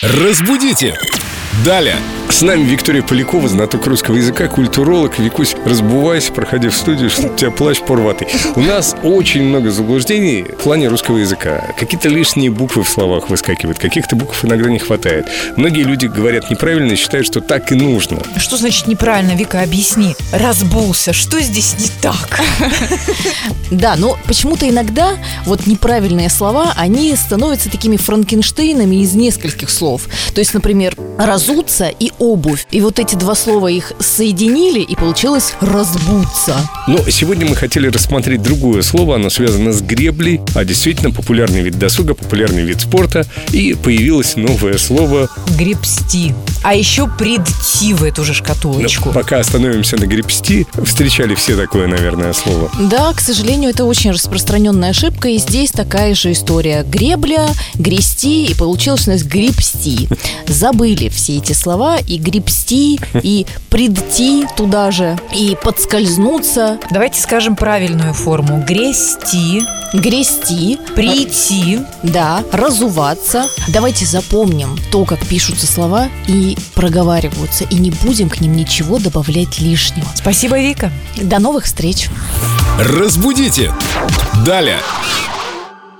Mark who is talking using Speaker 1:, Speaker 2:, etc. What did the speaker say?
Speaker 1: Разбудите! Далее! С нами Виктория Полякова, знаток русского языка, культуролог. Викусь, разбувайся, проходи в студию, что у тебя плащ порватый. У нас очень много заблуждений в плане русского языка. Какие-то лишние буквы в словах выскакивают, каких-то букв иногда не хватает. Многие люди говорят неправильно и считают, что так и нужно.
Speaker 2: Что значит неправильно, Вика, объясни. Разбулся, что здесь не так?
Speaker 3: Да, но почему-то иногда вот неправильные слова, они становятся такими франкенштейнами из нескольких слов. То есть, например, разуться и обувь. И вот эти два слова их соединили, и получилось разбуться.
Speaker 1: Но сегодня мы хотели рассмотреть другое слово. Оно связано с греблей, а действительно популярный вид досуга, популярный вид спорта. И появилось новое слово.
Speaker 2: Гребсти. А еще придти в эту же шкатулочку.
Speaker 1: Ну, пока остановимся на гребсти, встречали все такое, наверное, слово.
Speaker 3: Да, к сожалению, это очень распространенная ошибка, и здесь такая же история. Гребля, грести, и получилось у нас гребсти. Забыли все эти слова, и гребсти, и придти туда же, и подскользнуться,
Speaker 2: Давайте скажем правильную форму. Грести,
Speaker 3: грести,
Speaker 2: прийти.
Speaker 3: да, разуваться. Давайте запомним то, как пишутся слова и проговариваются, и не будем к ним ничего добавлять лишнего.
Speaker 2: Спасибо, Вика.
Speaker 3: До новых встреч!
Speaker 1: Разбудите! Далее!